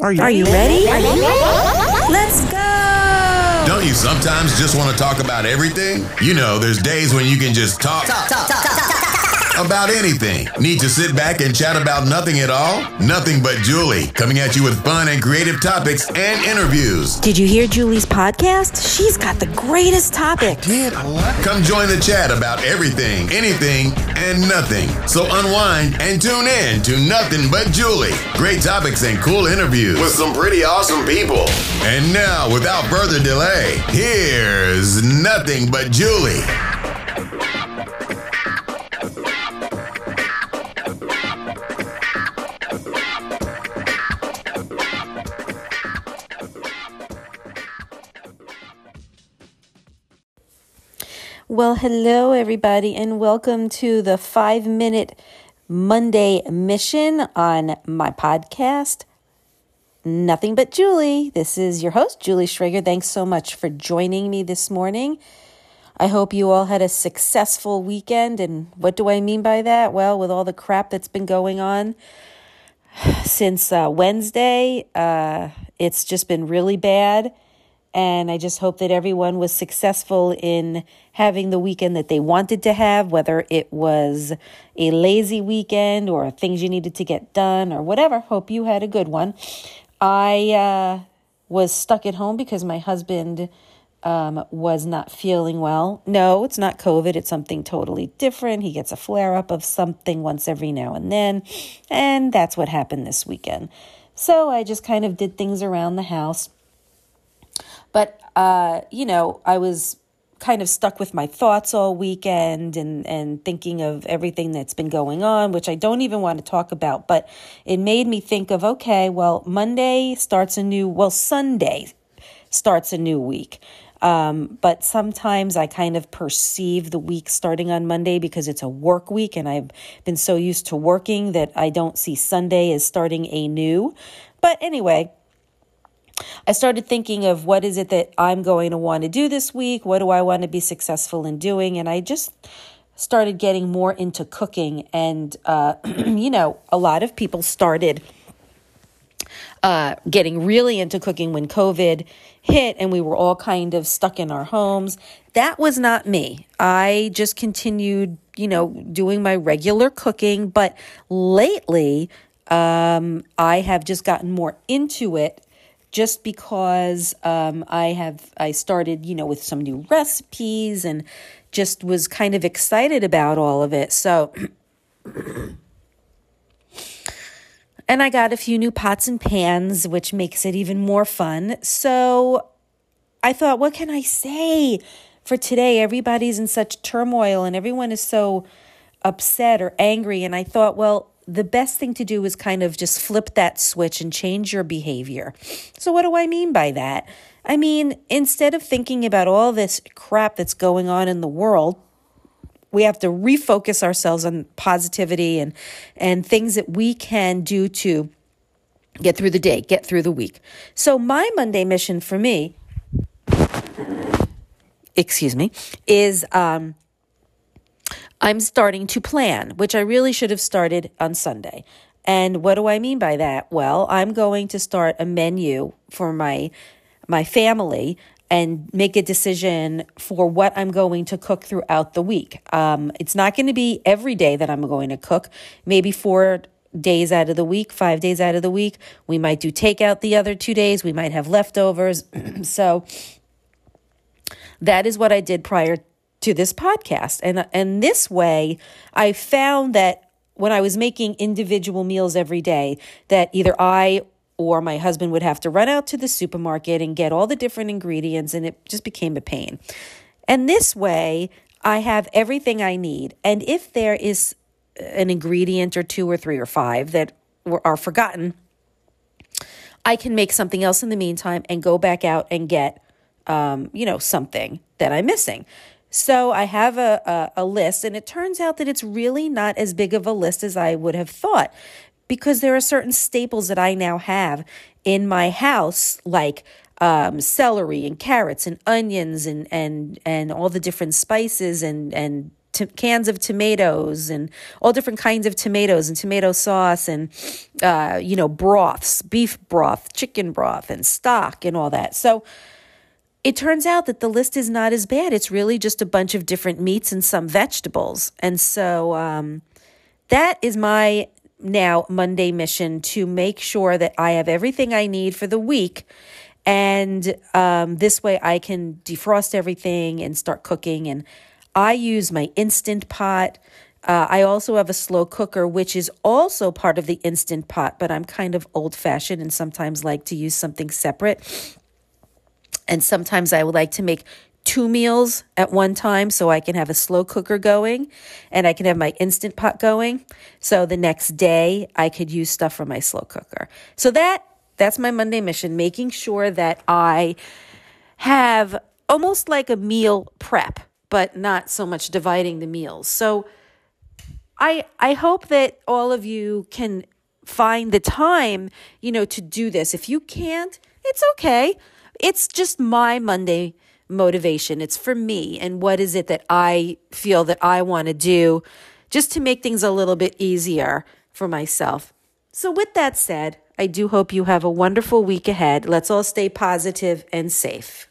Are you, Are you ready? Let's go! Don't you sometimes just want to talk about everything? You know, there's days when you can just talk, about anything. Need to sit back and chat about nothing at all? Nothing but Julie, coming at you with fun and creative topics and interviews. Did you hear Julie's podcast? She's got the greatest topic. Did what? Come join the chat about everything, anything, and nothing. So unwind and tune in to Nothing But Julie. Great topics and cool interviews with some pretty awesome people. And now, without further delay, here's Nothing But Julie. Well, hello, everybody, and welcome to the five minute Monday mission on my podcast, Nothing But Julie. This is your host, Julie Schrager. Thanks so much for joining me this morning. I hope you all had a successful weekend. And what do I mean by that? Well, with all the crap that's been going on since uh, Wednesday, uh, it's just been really bad. And I just hope that everyone was successful in having the weekend that they wanted to have, whether it was a lazy weekend or things you needed to get done or whatever. Hope you had a good one. I uh, was stuck at home because my husband um, was not feeling well. No, it's not COVID. It's something totally different. He gets a flare up of something once every now and then. And that's what happened this weekend. So I just kind of did things around the house. But, uh, you know, I was kind of stuck with my thoughts all weekend and, and thinking of everything that's been going on, which I don't even want to talk about. But it made me think of okay, well, Monday starts a new, well, Sunday starts a new week. Um, but sometimes I kind of perceive the week starting on Monday because it's a work week and I've been so used to working that I don't see Sunday as starting a new. But anyway, I started thinking of what is it that I'm going to want to do this week? What do I want to be successful in doing? And I just started getting more into cooking. And, uh, you know, a lot of people started uh, getting really into cooking when COVID hit and we were all kind of stuck in our homes. That was not me. I just continued, you know, doing my regular cooking. But lately, um, I have just gotten more into it just because um, I have I started you know with some new recipes and just was kind of excited about all of it. So. And I got a few new pots and pans, which makes it even more fun. So I thought, what can I say for today? Everybody's in such turmoil and everyone is so upset or angry. And I thought, well, the best thing to do is kind of just flip that switch and change your behavior. So, what do I mean by that? I mean, instead of thinking about all this crap that's going on in the world, we have to refocus ourselves on positivity and and things that we can do to get through the day, get through the week. So my Monday mission for me, excuse me, is um, I'm starting to plan, which I really should have started on Sunday. And what do I mean by that? Well, I'm going to start a menu for my my family and make a decision for what I'm going to cook throughout the week. Um, it's not going to be every day that I'm going to cook. Maybe four days out of the week, five days out of the week. We might do takeout the other two days. We might have leftovers. so that is what I did prior to this podcast. And and this way, I found that when I was making individual meals every day, that either I or my husband would have to run out to the supermarket and get all the different ingredients, and it just became a pain. And this way, I have everything I need. And if there is an ingredient or two or three or five that are forgotten, I can make something else in the meantime and go back out and get, um, you know, something that I'm missing. So I have a, a, a list, and it turns out that it's really not as big of a list as I would have thought because there are certain staples that I now have in my house, like um, celery and carrots and onions and and and all the different spices and and t- cans of tomatoes and all different kinds of tomatoes and tomato sauce and uh, you know broths, beef broth, chicken broth, and stock and all that. So it turns out that the list is not as bad. It's really just a bunch of different meats and some vegetables. And so um, that is my now Monday mission to make sure that I have everything I need for the week. And um, this way I can defrost everything and start cooking. And I use my instant pot. Uh, I also have a slow cooker, which is also part of the instant pot, but I'm kind of old fashioned and sometimes like to use something separate. And sometimes I would like to make two meals at one time so I can have a slow cooker going and I can have my instant pot going. So the next day I could use stuff from my slow cooker. So that that's my Monday mission, making sure that I have almost like a meal prep, but not so much dividing the meals. So I I hope that all of you can find the time, you know, to do this. If you can't, it's okay it's just my Monday motivation. It's for me. And what is it that I feel that I want to do just to make things a little bit easier for myself? So, with that said, I do hope you have a wonderful week ahead. Let's all stay positive and safe.